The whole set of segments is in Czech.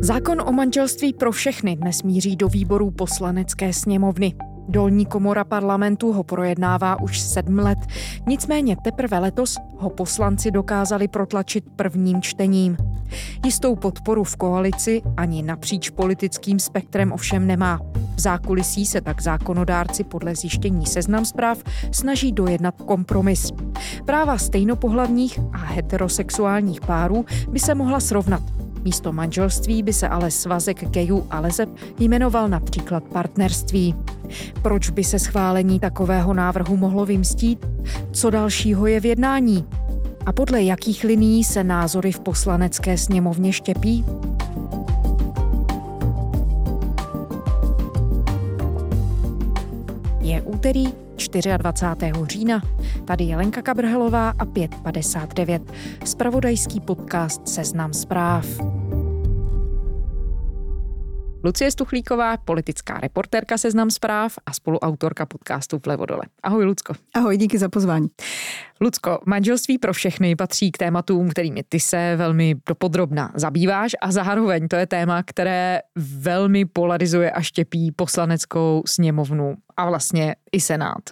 Zákon o manželství pro všechny dnes míří do výborů poslanecké sněmovny. Dolní komora parlamentu ho projednává už sedm let, nicméně teprve letos ho poslanci dokázali protlačit prvním čtením. Jistou podporu v koalici ani napříč politickým spektrem ovšem nemá. V zákulisí se tak zákonodárci podle zjištění seznam zpráv snaží dojednat kompromis. Práva stejnopohlavních a heterosexuálních párů by se mohla srovnat. Místo manželství by se ale svazek gejů a lezeb jmenoval například partnerství. Proč by se schválení takového návrhu mohlo vymstít? Co dalšího je v jednání? A podle jakých liní se názory v poslanecké sněmovně štěpí? Je úterý 24. října. Tady je Lenka Kabrhelová a 5.59. Spravodajský podcast Seznam zpráv. Lucie Stuchlíková, politická reportérka Seznam zpráv a spoluautorka podcastu Vlevo dole. Ahoj, Lucko. Ahoj, díky za pozvání. Lucko, manželství pro všechny patří k tématům, kterými ty se velmi dopodrobna zabýváš a zároveň to je téma, které velmi polarizuje a štěpí poslaneckou sněmovnu a vlastně i senát.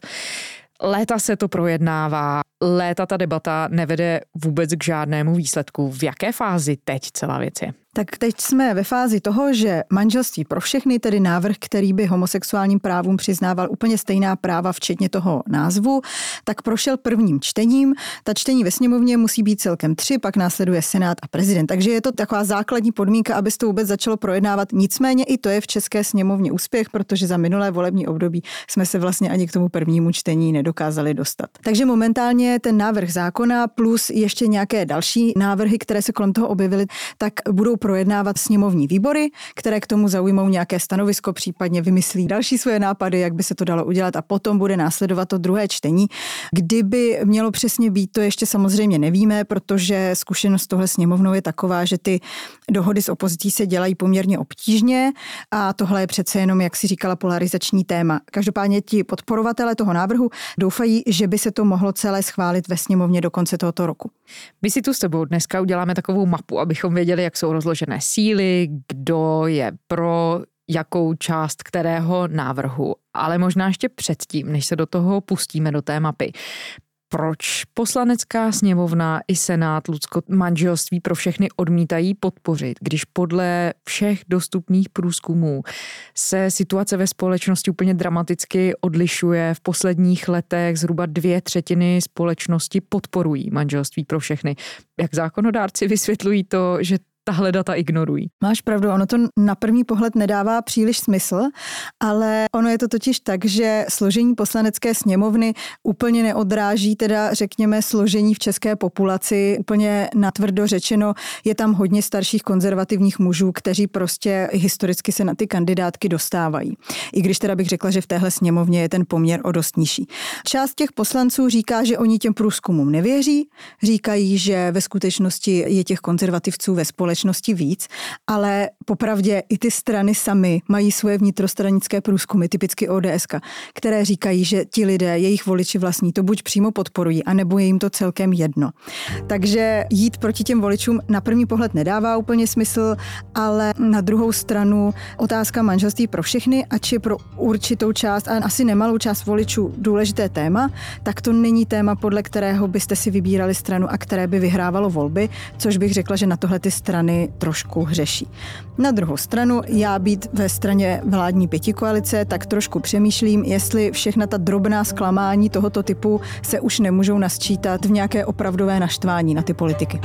Léta se to projednává, léta ta debata nevede vůbec k žádnému výsledku. V jaké fázi teď celá věc je? Tak teď jsme ve fázi toho, že manželství pro všechny, tedy návrh, který by homosexuálním právům přiznával úplně stejná práva, včetně toho názvu, tak prošel prvním čtením. Ta čtení ve sněmovně musí být celkem tři, pak následuje Senát a prezident. Takže je to taková základní podmínka, aby se to vůbec začalo projednávat. Nicméně i to je v České sněmovně úspěch, protože za minulé volební období jsme se vlastně ani k tomu prvnímu čtení nedokázali dostat. Takže momentálně ten návrh zákona plus ještě nějaké další návrhy, které se kolem toho objevily, tak budou projednávat sněmovní výbory, které k tomu zaujmou nějaké stanovisko, případně vymyslí další svoje nápady, jak by se to dalo udělat a potom bude následovat to druhé čtení. Kdyby mělo přesně být, to ještě samozřejmě nevíme, protože zkušenost tohle sněmovnou je taková, že ty dohody s opozicí se dělají poměrně obtížně a tohle je přece jenom, jak si říkala, polarizační téma. Každopádně ti podporovatele toho návrhu doufají, že by se to mohlo celé schválit ve sněmovně do konce tohoto roku. My si tu s tebou dneska uděláme takovou mapu, abychom věděli, jak jsou rozložené síly, kdo je pro jakou část kterého návrhu. Ale možná ještě předtím, než se do toho pustíme do té mapy, proč poslanecká sněmovna i senát Lucko manželství pro všechny odmítají podpořit, když podle všech dostupných průzkumů se situace ve společnosti úplně dramaticky odlišuje. V posledních letech zhruba dvě třetiny společnosti podporují manželství pro všechny. Jak zákonodárci vysvětlují to, že tahle data ignorují. Máš pravdu, ono to na první pohled nedává příliš smysl, ale ono je to totiž tak, že složení poslanecké sněmovny úplně neodráží teda řekněme složení v české populaci. Úplně natvrdo řečeno, je tam hodně starších konzervativních mužů, kteří prostě historicky se na ty kandidátky dostávají. I když teda bych řekla, že v téhle sněmovně je ten poměr o dost nižší. Část těch poslanců říká, že oni těm průzkumům nevěří, říkají, že ve skutečnosti je těch konzervativců ve společnosti společnosti víc, ale popravdě i ty strany sami mají svoje vnitrostranické průzkumy, typicky ODS, které říkají, že ti lidé, jejich voliči vlastní, to buď přímo podporují, anebo je jim to celkem jedno. Takže jít proti těm voličům na první pohled nedává úplně smysl, ale na druhou stranu otázka manželství pro všechny, ač je pro určitou část a asi nemalou část voličů důležité téma, tak to není téma, podle kterého byste si vybírali stranu a které by vyhrávalo volby, což bych řekla, že na tohle ty strany strany trošku hřeší. Na druhou stranu, já být ve straně vládní pětikoalice, tak trošku přemýšlím, jestli všechna ta drobná zklamání tohoto typu se už nemůžou nasčítat v nějaké opravdové naštvání na ty politiky.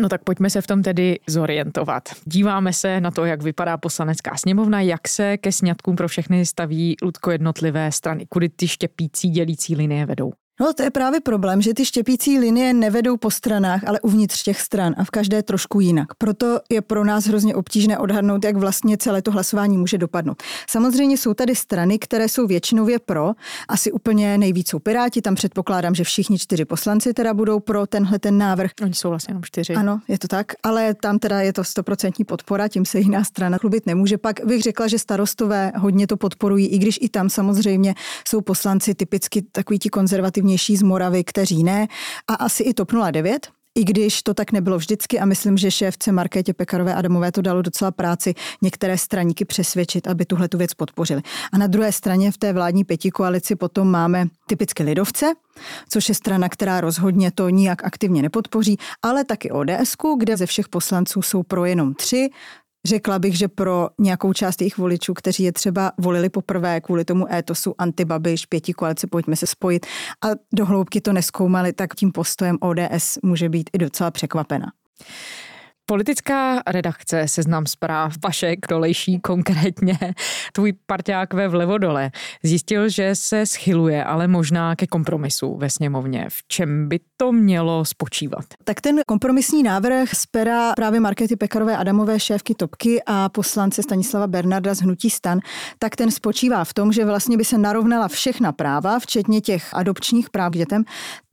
No tak pojďme se v tom tedy zorientovat. Díváme se na to, jak vypadá poslanecká sněmovna, jak se ke sňatkům pro všechny staví ludko jednotlivé strany, kudy ty štěpící dělící linie vedou. No to je právě problém, že ty štěpící linie nevedou po stranách, ale uvnitř těch stran a v každé trošku jinak. Proto je pro nás hrozně obtížné odhadnout, jak vlastně celé to hlasování může dopadnout. Samozřejmě jsou tady strany, které jsou většinově pro, asi úplně nejvíc jsou Piráti, tam předpokládám, že všichni čtyři poslanci teda budou pro tenhle ten návrh. Oni jsou vlastně jenom čtyři. Ano, je to tak, ale tam teda je to stoprocentní podpora, tím se jiná strana chlubit nemůže. Pak bych řekla, že starostové hodně to podporují, i když i tam samozřejmě jsou poslanci typicky takový ti konzervativní nejvlivnější z Moravy, kteří ne. A asi i TOP 09, i když to tak nebylo vždycky a myslím, že šéfce Markétě Pekarové Adamové to dalo docela práci některé straníky přesvědčit, aby tuhle tu věc podpořili. A na druhé straně v té vládní pěti koalici potom máme typicky lidovce, což je strana, která rozhodně to nijak aktivně nepodpoří, ale taky ODS, kde ze všech poslanců jsou pro jenom tři, Řekla bych, že pro nějakou část jejich voličů, kteří je třeba volili poprvé kvůli tomu étosu antibabiš, pěti koalice, pojďme se spojit a do hloubky to neskoumali, tak tím postojem ODS může být i docela překvapena. Politická redakce Seznam zpráv Vašek Dolejší konkrétně, tvůj parťák ve vlevodole, zjistil, že se schyluje, ale možná ke kompromisu ve sněmovně. V čem by to mělo spočívat? Tak ten kompromisní návrh z pera právě Markety Pekarové Adamové šéfky Topky a poslance Stanislava Bernarda z Hnutí stan, tak ten spočívá v tom, že vlastně by se narovnala všechna práva, včetně těch adopčních práv dětem,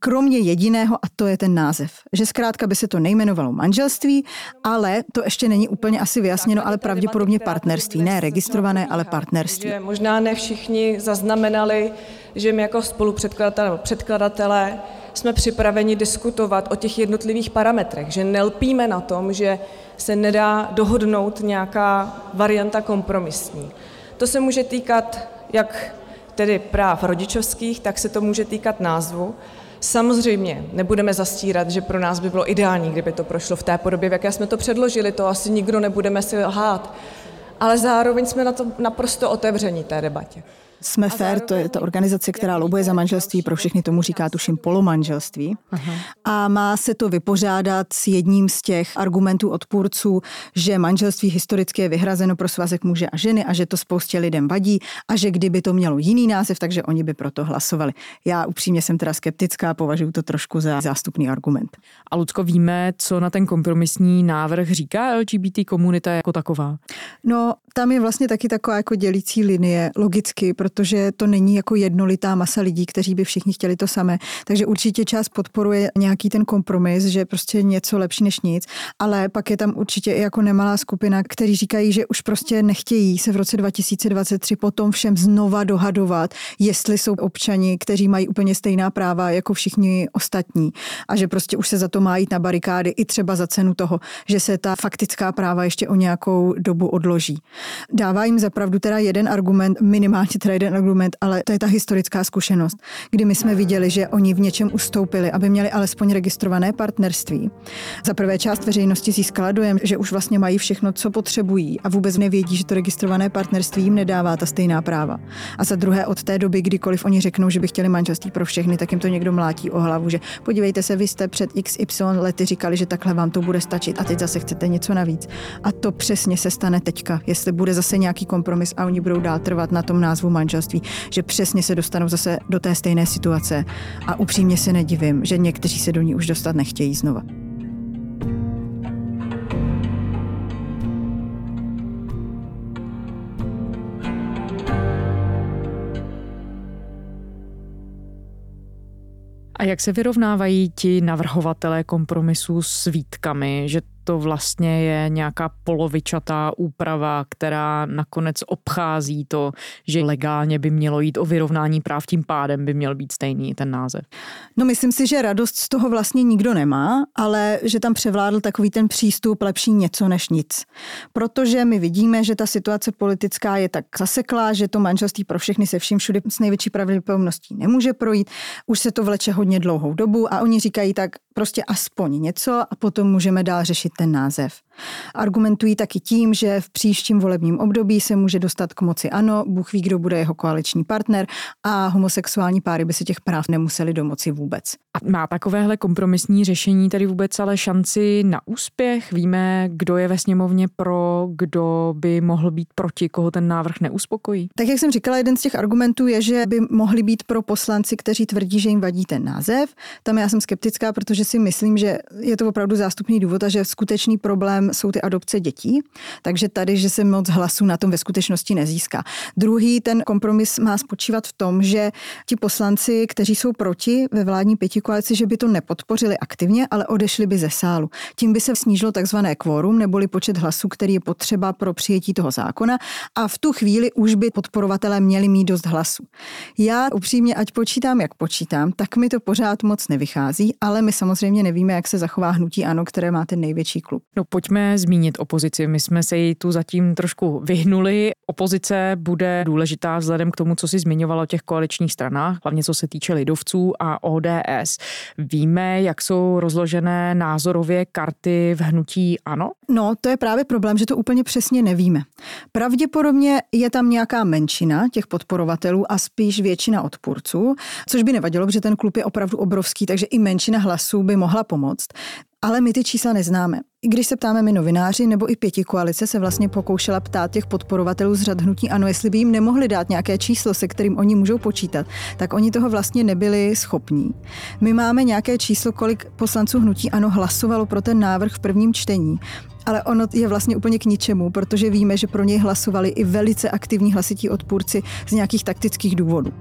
kromě jediného a to je ten název. Že zkrátka by se to nejmenovalo manželství, ale to ještě není úplně asi vyjasněno, ale pravděpodobně partnerství. Ne registrované, ale partnerství. Možná ne všichni zaznamenali, že my jako spolupředkladatelé předkladatelé jsme připraveni diskutovat o těch jednotlivých parametrech, že nelpíme na tom, že se nedá dohodnout nějaká varianta kompromisní. To se může týkat jak tedy práv rodičovských, tak se to může týkat názvu. Samozřejmě nebudeme zastírat, že pro nás by bylo ideální, kdyby to prošlo v té podobě, v jaké jsme to předložili, to asi nikdo nebudeme si lhát, ale zároveň jsme na to naprosto otevření té debatě. Jsme fair, to je ta organizace, která lobuje za manželství, pro všechny tomu říká tuším polomanželství. Aha. A má se to vypořádat s jedním z těch argumentů odpůrců, že manželství historicky je vyhrazeno pro svazek muže a ženy a že to spoustě lidem vadí a že kdyby to mělo jiný název, takže oni by proto hlasovali. Já upřímně jsem teda skeptická, považuji to trošku za zástupný argument. A Lucko, víme, co na ten kompromisní návrh říká LGBT komunita jako taková? No, tam je vlastně taky taková jako dělící linie, logicky, protože to není jako jednolitá masa lidí, kteří by všichni chtěli to samé. Takže určitě část podporuje nějaký ten kompromis, že prostě něco lepší než nic, ale pak je tam určitě i jako nemalá skupina, kteří říkají, že už prostě nechtějí se v roce 2023 potom všem znova dohadovat, jestli jsou občani, kteří mají úplně stejná práva jako všichni ostatní a že prostě už se za to má jít na barikády i třeba za cenu toho, že se ta faktická práva ještě o nějakou dobu odloží. Dává jim zapravdu teda jeden argument, minimálně teda jeden argument, ale to je ta historická zkušenost, kdy my jsme viděli, že oni v něčem ustoupili, aby měli alespoň registrované partnerství. Za prvé část veřejnosti získala dojem, že už vlastně mají všechno, co potřebují a vůbec nevědí, že to registrované partnerství jim nedává ta stejná práva. A za druhé od té doby, kdykoliv oni řeknou, že by chtěli manželství pro všechny, tak jim to někdo mlátí o hlavu, že podívejte se, vy jste před XY lety říkali, že takhle vám to bude stačit a teď zase chcete něco navíc. A to přesně se stane teďka, jestli bude zase nějaký kompromis a oni budou dál trvat na tom názvu manželství, že přesně se dostanou zase do té stejné situace. A upřímně se nedivím, že někteří se do ní už dostat nechtějí znova. A jak se vyrovnávají ti navrhovatelé kompromisu s výtkami, že to vlastně je nějaká polovičatá úprava, která nakonec obchází to, že legálně by mělo jít o vyrovnání práv, tím pádem by měl být stejný ten název. No myslím si, že radost z toho vlastně nikdo nemá, ale že tam převládl takový ten přístup lepší něco než nic. Protože my vidíme, že ta situace politická je tak zaseklá, že to manželství pro všechny se vším všude s největší pravděpodobností nemůže projít. Už se to vleče hodně dlouhou dobu a oni říkají tak prostě aspoň něco a potom můžeme dál řešit ten název. Argumentují taky tím, že v příštím volebním období se může dostat k moci ano, Bůh ví, kdo bude jeho koaliční partner a homosexuální páry by se těch práv nemuseli domoci vůbec. A má takovéhle kompromisní řešení tady vůbec ale šanci na úspěch? Víme, kdo je ve sněmovně pro, kdo by mohl být proti, koho ten návrh neuspokojí? Tak jak jsem říkala, jeden z těch argumentů je, že by mohli být pro poslanci, kteří tvrdí, že jim vadí ten název. Tam já jsem skeptická, protože si myslím, že je to opravdu zástupný důvod a že skutečný problém jsou ty adopce dětí, takže tady, že se moc hlasů na tom ve skutečnosti nezíská. Druhý ten kompromis má spočívat v tom, že ti poslanci, kteří jsou proti ve vládní pětikoalici, že by to nepodpořili aktivně, ale odešli by ze sálu. Tím by se snížilo takzvané kvórum, neboli počet hlasů, který je potřeba pro přijetí toho zákona a v tu chvíli už by podporovatelé měli mít dost hlasů. Já upřímně, ať počítám, jak počítám, tak mi to pořád moc nevychází, ale my samozřejmě nevíme, jak se zachová hnutí ANO, které má ten největší klub. No pojďme zmínit opozici. My jsme se jí tu zatím trošku vyhnuli. Opozice bude důležitá vzhledem k tomu, co si zmiňovalo o těch koaličních stranách, hlavně co se týče lidovců a ODS. Víme, jak jsou rozložené názorově karty v hnutí ANO? No, to je právě problém, že to úplně přesně nevíme. Pravděpodobně je tam nějaká menšina těch podporovatelů a spíš většina odpůrců, což by nevadilo, protože ten klub je opravdu obrovský, takže i menšina hlasů by mohla pomoct. Ale my ty čísla neznáme. I když se ptáme my novináři nebo i pěti koalice se vlastně pokoušela ptát těch podporovatelů z řad hnutí ano, jestli by jim nemohli dát nějaké číslo, se kterým oni můžou počítat, tak oni toho vlastně nebyli schopní. My máme nějaké číslo, kolik poslanců hnutí ano hlasovalo pro ten návrh v prvním čtení ale ono je vlastně úplně k ničemu, protože víme, že pro něj hlasovali i velice aktivní hlasití odpůrci z nějakých taktických důvodů.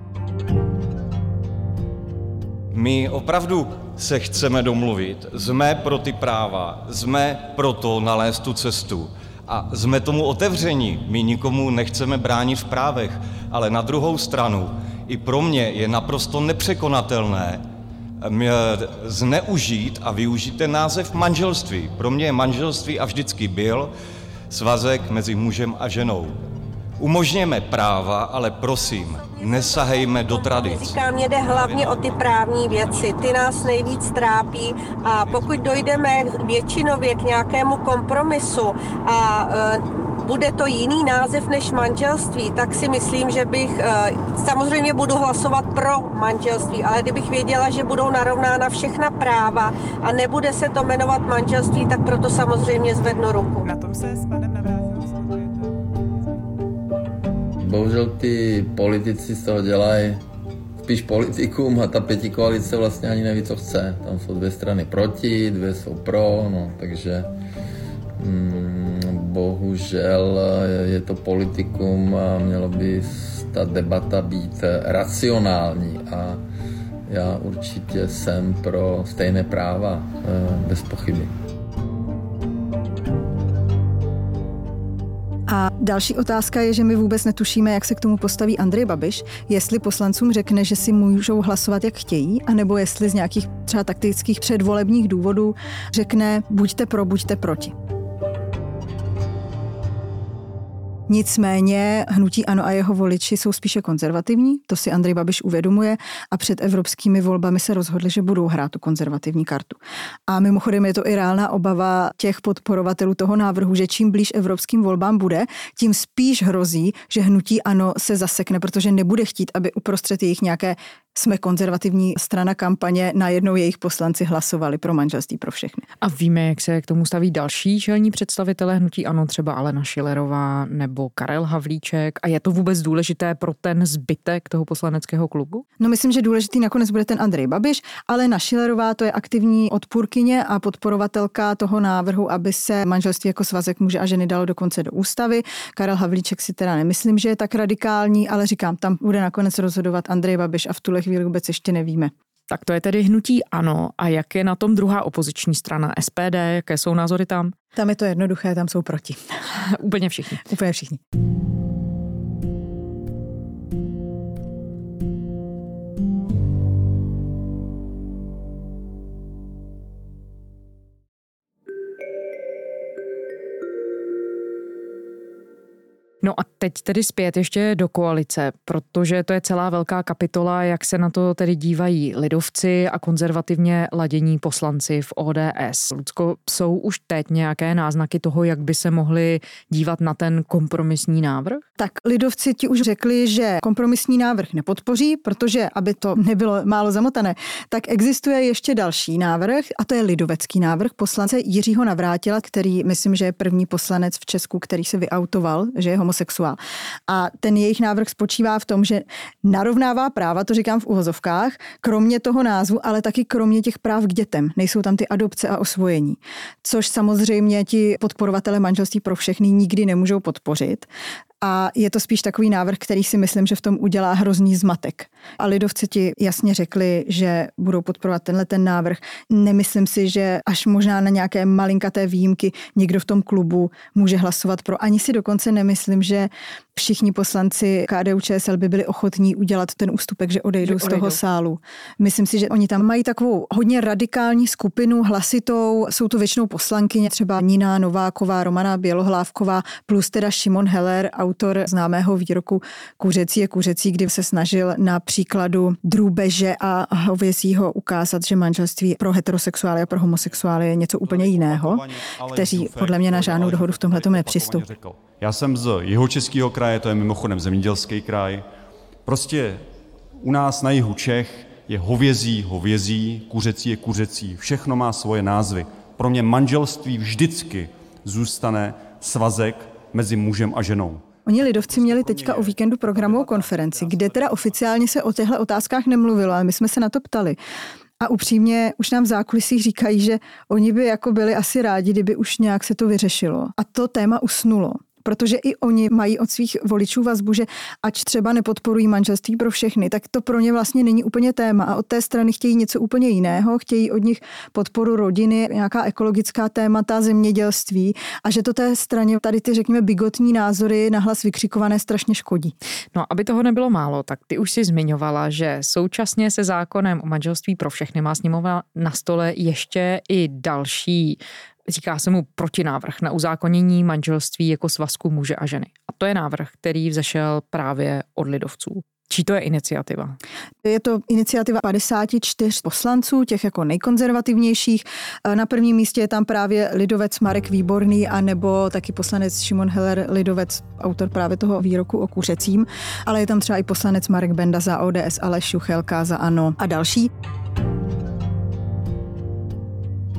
My opravdu se chceme domluvit, jsme pro ty práva, jsme pro to nalézt tu cestu a jsme tomu otevření. My nikomu nechceme bránit v právech, ale na druhou stranu i pro mě je naprosto nepřekonatelné zneužít a využít ten název manželství. Pro mě je manželství a vždycky byl svazek mezi mužem a ženou. Umožněme práva, ale prosím, nesahejme do tradic. Říkám, mě jde hlavně o ty právní věci. Ty nás nejvíc trápí a pokud dojdeme většinově k nějakému kompromisu a e, bude to jiný název než manželství, tak si myslím, že bych, e, samozřejmě budu hlasovat pro manželství, ale kdybych věděla, že budou narovnána všechna práva a nebude se to jmenovat manželství, tak proto samozřejmě zvednu ruku. Na tom se s panem bohužel ty politici z toho dělají spíš politikum a ta pěti koalice vlastně ani neví, co chce. Tam jsou dvě strany proti, dvě jsou pro, no, takže mm, bohužel je to politikum a mělo by ta debata být racionální a já určitě jsem pro stejné práva, eh, bez pochyby. A další otázka je, že my vůbec netušíme, jak se k tomu postaví Andrej Babiš, jestli poslancům řekne, že si můžou hlasovat, jak chtějí, anebo jestli z nějakých třeba taktických předvolebních důvodů řekne, buďte pro, buďte proti. Nicméně hnutí Ano a jeho voliči jsou spíše konzervativní, to si Andrej Babiš uvědomuje a před evropskými volbami se rozhodli, že budou hrát tu konzervativní kartu. A mimochodem je to i reálná obava těch podporovatelů toho návrhu, že čím blíž evropským volbám bude, tím spíš hrozí, že hnutí Ano se zasekne, protože nebude chtít, aby uprostřed jejich nějaké jsme konzervativní strana kampaně, najednou jejich poslanci hlasovali pro manželství pro všechny. A víme, jak se k tomu staví další čelní představitelé hnutí ANO, třeba Alena Šilerová nebo Karel Havlíček. A je to vůbec důležité pro ten zbytek toho poslaneckého klubu? No myslím, že důležitý nakonec bude ten Andrej Babiš. Alena Šilerová to je aktivní odpůrkyně a podporovatelka toho návrhu, aby se manželství jako svazek muže a ženy dalo dokonce do ústavy. Karel Havlíček si teda nemyslím, že je tak radikální, ale říkám, tam bude nakonec rozhodovat Andrej Babiš a v tuhle chvíli vůbec ještě nevíme. Tak to je tedy hnutí ano. A jak je na tom druhá opoziční strana SPD? Jaké jsou názory tam? Tam je to jednoduché, tam jsou proti. Úplně všichni. Úplně všichni. No a teď tedy zpět ještě do koalice, protože to je celá velká kapitola, jak se na to tedy dívají lidovci a konzervativně ladění poslanci v ODS. Lucko, jsou už teď nějaké náznaky toho, jak by se mohli dívat na ten kompromisní návrh? Tak lidovci ti už řekli, že kompromisní návrh nepodpoří, protože aby to nebylo málo zamotané, tak existuje ještě další návrh a to je lidovecký návrh poslance Jiřího Navrátila, který myslím, že je první poslanec v Česku, který se vyautoval, že je homosexuál. A ten jejich návrh spočívá v tom, že narovnává práva, to říkám v uvozovkách, kromě toho názvu, ale taky kromě těch práv k dětem. Nejsou tam ty adopce a osvojení. Což samozřejmě ti podporovatele manželství pro všechny nikdy nemůžou podpořit. A je to spíš takový návrh, který si myslím, že v tom udělá hrozný zmatek. A lidovci ti jasně řekli, že budou podporovat tenhle ten návrh. Nemyslím si, že až možná na nějaké malinkaté výjimky někdo v tom klubu může hlasovat pro. Ani si dokonce nemyslím, že všichni poslanci KDU ČSL by byli ochotní udělat ten ústupek, že odejdou, že odejdou z toho sálu. Myslím si, že oni tam mají takovou hodně radikální skupinu, hlasitou, jsou to většinou poslankyně, třeba Nina Nováková, Romana Bělohlávková, plus teda Šimon Heller, autor známého výroku Kuřecí je kuřecí, kdy se snažil na příkladu drůbeže a hovězího ukázat, že manželství pro heterosexuály a pro homosexuály je něco úplně jiného, kteří podle mě na žádnou dohodu v tomhle nepřistupují. Já jsem z jeho českého kraje, to je mimochodem zemědělský kraj. Prostě u nás na jihu Čech je hovězí hovězí, kuřecí je kuřecí. Všechno má svoje názvy. Pro mě manželství vždycky zůstane svazek mezi mužem a ženou. Oni lidovci měli teďka o víkendu programovou konferenci, kde teda oficiálně se o těchto otázkách nemluvilo, ale my jsme se na to ptali. A upřímně už nám v zákulisích říkají, že oni by jako byli asi rádi, kdyby už nějak se to vyřešilo. A to téma usnulo protože i oni mají od svých voličů vazbu, že ač třeba nepodporují manželství pro všechny, tak to pro ně vlastně není úplně téma a od té strany chtějí něco úplně jiného, chtějí od nich podporu rodiny, nějaká ekologická témata, zemědělství a že to té straně tady ty, řekněme, bigotní názory nahlas vykřikované strašně škodí. No, aby toho nebylo málo, tak ty už si zmiňovala, že současně se zákonem o manželství pro všechny má sněmovna na stole ještě i další říká se mu protinávrh na uzákonění manželství jako svazku muže a ženy. A to je návrh, který vzešel právě od lidovců. Čí to je iniciativa? Je to iniciativa 54 poslanců, těch jako nejkonzervativnějších. Na prvním místě je tam právě lidovec Marek Výborný a nebo taky poslanec Šimon Heller, lidovec, autor právě toho výroku o kuřecím, ale je tam třeba i poslanec Marek Benda za ODS, Aleš Juchelka za ANO a další.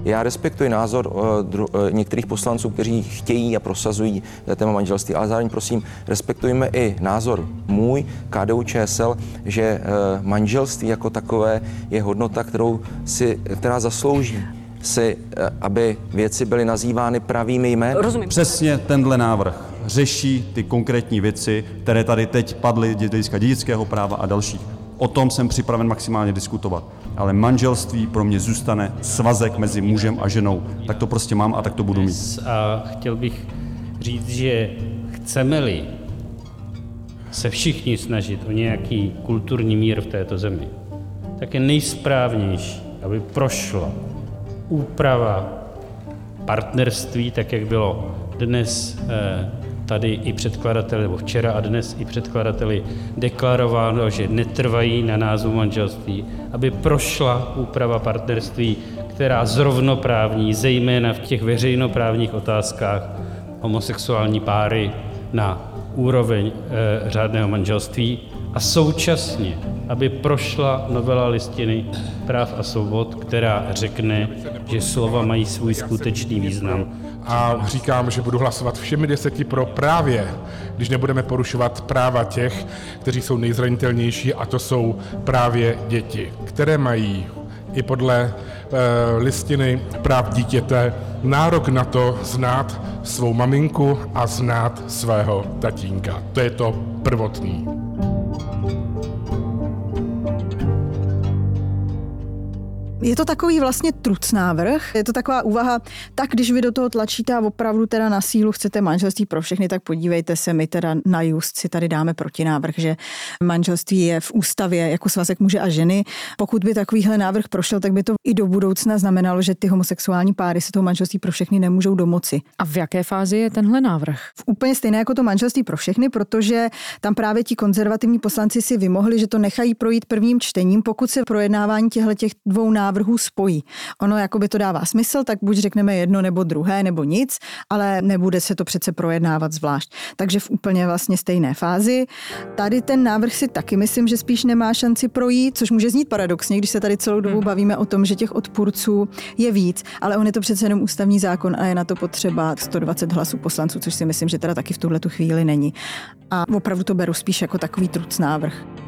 Já respektuji názor uh, uh, některých poslanců, kteří chtějí a prosazují uh, téma manželství, ale zároveň prosím, respektujeme i názor můj, KDU ČSL, že manželství jako takové je hodnota, kterou si, která zaslouží si, aby věci byly nazývány pravými jmény. Rozumím. Přesně tenhle návrh řeší ty konkrétní věci, které tady teď padly dědického dědického práva a dalších. O tom jsem připraven maximálně diskutovat ale manželství pro mě zůstane svazek mezi mužem a ženou. Tak to prostě mám a tak to budu mít. A chtěl bych říct, že chceme-li se všichni snažit o nějaký kulturní mír v této zemi, tak je nejsprávnější, aby prošla úprava partnerství, tak jak bylo dnes eh, tady i předkladateli, nebo včera a dnes i předkladateli deklarováno, že netrvají na názvu manželství, aby prošla úprava partnerství, která zrovnoprávní, zejména v těch veřejnoprávních otázkách, homosexuální páry na úroveň e, řádného manželství a současně, aby prošla novela listiny práv a svobod, která řekne, že slova mají svůj skutečný význam a říkám, že budu hlasovat všemi deseti pro právě, když nebudeme porušovat práva těch, kteří jsou nejzranitelnější a to jsou právě děti, které mají i podle e, listiny práv dítěte nárok na to znát svou maminku a znát svého tatínka. To je to prvotný. Je to takový vlastně truc návrh, je to taková úvaha, tak když vy do toho tlačíte a opravdu teda na sílu chcete manželství pro všechny, tak podívejte se, my teda na just si tady dáme protinávrh, že manželství je v ústavě jako svazek muže a ženy. Pokud by takovýhle návrh prošel, tak by to i do budoucna znamenalo, že ty homosexuální páry se toho manželství pro všechny nemůžou domoci. A v jaké fázi je tenhle návrh? V úplně stejné jako to manželství pro všechny, protože tam právě ti konzervativní poslanci si vymohli, že to nechají projít prvním čtením, pokud se projednávání těchto dvou návrhů návrhů spojí. Ono jako by to dává smysl, tak buď řekneme jedno nebo druhé nebo nic, ale nebude se to přece projednávat zvlášť. Takže v úplně vlastně stejné fázi. Tady ten návrh si taky myslím, že spíš nemá šanci projít, což může znít paradoxně, když se tady celou dobu hmm. bavíme o tom, že těch odpůrců je víc, ale on je to přece jenom ústavní zákon a je na to potřeba 120 hlasů poslanců, což si myslím, že teda taky v tuhle tu chvíli není. A opravdu to beru spíš jako takový truc návrh.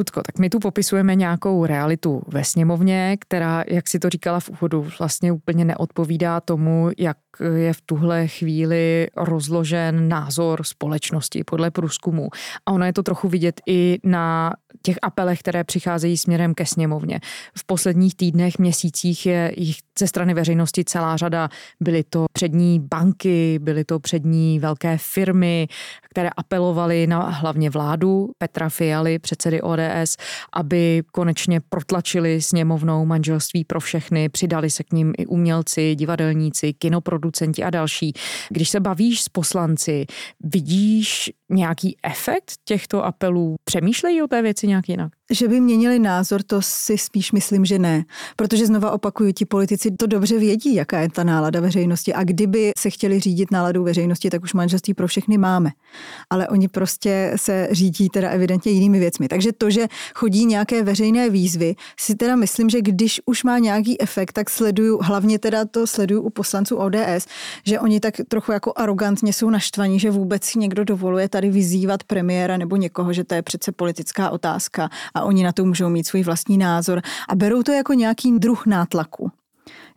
Ludko, tak my tu popisujeme nějakou realitu ve sněmovně, která, jak si to říkala v úvodu, vlastně úplně neodpovídá tomu, jak je v tuhle chvíli rozložen názor společnosti podle průzkumu. A ono je to trochu vidět i na těch apelech, které přicházejí směrem ke sněmovně. V posledních týdnech, měsících je jich ze strany veřejnosti celá řada. Byly to přední banky, byly to přední velké firmy, které apelovaly na hlavně vládu Petra Fialy, předsedy ODS, aby konečně protlačili sněmovnou manželství pro všechny, přidali se k ním i umělci, divadelníci, kinoproducenti a další. Když se bavíš s poslanci, vidíš nějaký efekt těchto apelů? Přemýšlejí o té věci nějak jinak? Že by měnili názor, to si spíš myslím, že ne. Protože znova opakuju, ti politici to dobře vědí, jaká je ta nálada veřejnosti. A kdyby se chtěli řídit náladou veřejnosti, tak už manželství pro všechny máme. Ale oni prostě se řídí teda evidentně jinými věcmi. Takže to, že chodí nějaké veřejné výzvy, si teda myslím, že když už má nějaký efekt, tak sleduju, hlavně teda to sleduju u poslanců ODS, že oni tak trochu jako arrogantně jsou naštvaní, že vůbec někdo dovoluje tady vyzývat premiéra nebo někoho, že to je přece politická otázka a oni na to můžou mít svůj vlastní názor a berou to jako nějaký druh nátlaku.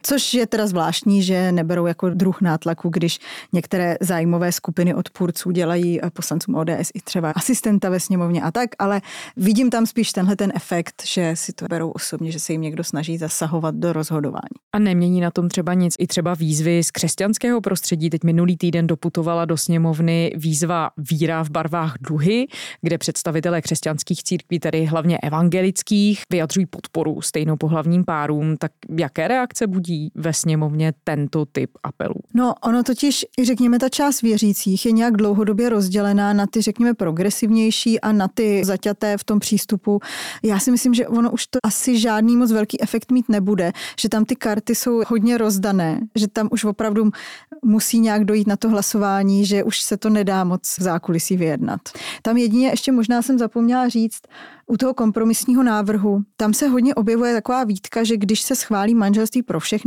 Což je teda zvláštní, že neberou jako druh nátlaku, když některé zájmové skupiny odpůrců dělají poslancům ODS i třeba asistenta ve sněmovně a tak, ale vidím tam spíš tenhle ten efekt, že si to berou osobně, že se jim někdo snaží zasahovat do rozhodování. A nemění na tom třeba nic. I třeba výzvy z křesťanského prostředí. Teď minulý týden doputovala do sněmovny výzva Víra v barvách duhy, kde představitelé křesťanských církví, tedy hlavně evangelických, vyjadřují podporu stejnopohlavním párům. Tak jaké reakce budí vidí ve sněmovně tento typ apelů? No, ono totiž, řekněme, ta část věřících je nějak dlouhodobě rozdělená na ty, řekněme, progresivnější a na ty zaťaté v tom přístupu. Já si myslím, že ono už to asi žádný moc velký efekt mít nebude, že tam ty karty jsou hodně rozdané, že tam už opravdu musí nějak dojít na to hlasování, že už se to nedá moc v zákulisí vyjednat. Tam jedině ještě možná jsem zapomněla říct, u toho kompromisního návrhu, tam se hodně objevuje taková výtka, že když se schválí manželství pro všechny,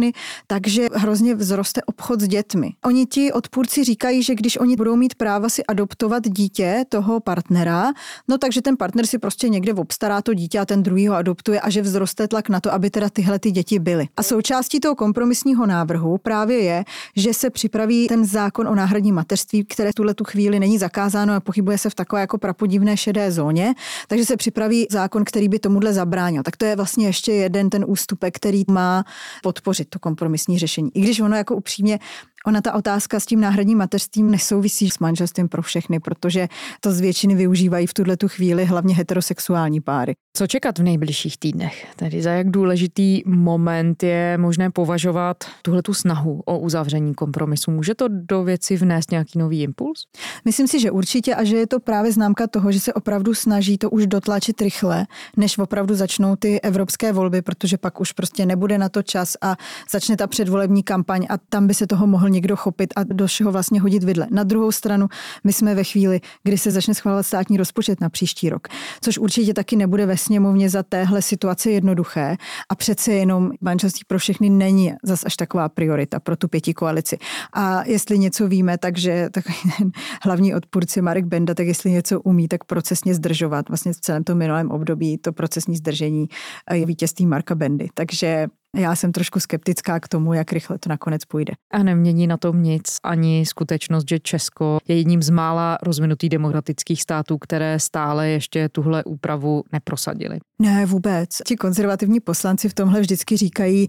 takže hrozně vzroste obchod s dětmi. Oni ti odpůrci říkají, že když oni budou mít práva si adoptovat dítě toho partnera, no takže ten partner si prostě někde obstará to dítě a ten druhý ho adoptuje a že vzroste tlak na to, aby teda tyhle ty děti byly. A součástí toho kompromisního návrhu právě je, že se připraví ten zákon o náhradním mateřství, které tuhle tu chvíli není zakázáno a pochybuje se v takové jako prapodivné šedé zóně, takže se připraví zákon, který by tomuhle zabránil. Tak to je vlastně ještě jeden ten ústupek, který má podpořit to kompromisní řešení. I když ono jako upřímně Ona ta otázka s tím náhradním mateřstvím nesouvisí s manželstvím pro všechny, protože to z většiny využívají v tuhle tu chvíli hlavně heterosexuální páry. Co čekat v nejbližších týdnech? Tedy za jak důležitý moment je možné považovat tuhle tu snahu o uzavření kompromisu? Může to do věci vnést nějaký nový impuls? Myslím si, že určitě a že je to právě známka toho, že se opravdu snaží to už dotlačit rychle, než opravdu začnou ty evropské volby, protože pak už prostě nebude na to čas a začne ta předvolební kampaň a tam by se toho mohl někdo chopit a do všeho vlastně hodit vidle. Na druhou stranu, my jsme ve chvíli, kdy se začne schvalovat státní rozpočet na příští rok, což určitě taky nebude ve sněmovně za téhle situace jednoduché a přece jenom manželství pro všechny není zas až taková priorita pro tu pěti koalici. A jestli něco víme, takže takový ten hlavní odpůrce Marek Benda, tak jestli něco umí, tak procesně zdržovat. Vlastně v celém tom minulém období to procesní zdržení je vítězství Marka Bendy. Takže já jsem trošku skeptická k tomu, jak rychle to nakonec půjde. A nemění na tom nic ani skutečnost, že Česko je jedním z mála rozvinutých demokratických států, které stále ještě tuhle úpravu neprosadili. Ne, vůbec. Ti konzervativní poslanci v tomhle vždycky říkají,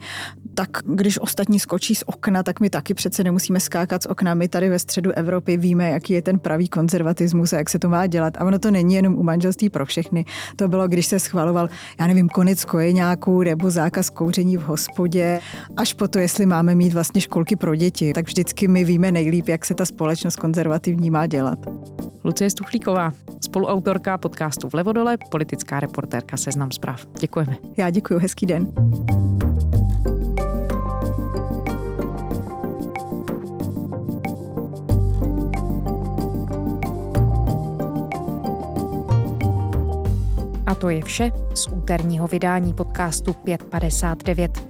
tak když ostatní skočí z okna, tak my taky přece nemusíme skákat z okna. My tady ve středu Evropy víme, jaký je ten pravý konzervatismus a jak se to má dělat. A ono to není jenom u manželství pro všechny. To bylo, když se schvaloval, já nevím, konec kojeňáků nebo zákaz kouření v hospodě, až po to, jestli máme mít vlastně školky pro děti. Tak vždycky my víme nejlíp, jak se ta společnost konzervativní má dělat. Lucie Stuchlíková, spoluautorka podcastu Vlevodole, politická reportérka Seznam zpráv. Děkujeme. Já děkuji, hezký den. A to je vše z úterního vydání podcastu 559.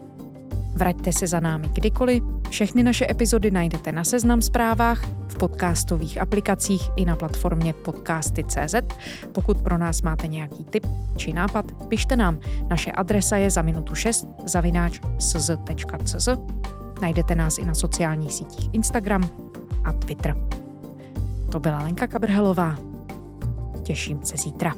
Vraťte se za námi kdykoliv. Všechny naše epizody najdete na Seznam zprávách, v podcastových aplikacích i na platformě podcasty.cz. Pokud pro nás máte nějaký tip či nápad, pište nám. Naše adresa je za minutu 6 zavináč sz.cz. Najdete nás i na sociálních sítích Instagram a Twitter. To byla Lenka Kabrhelová. Těším se zítra.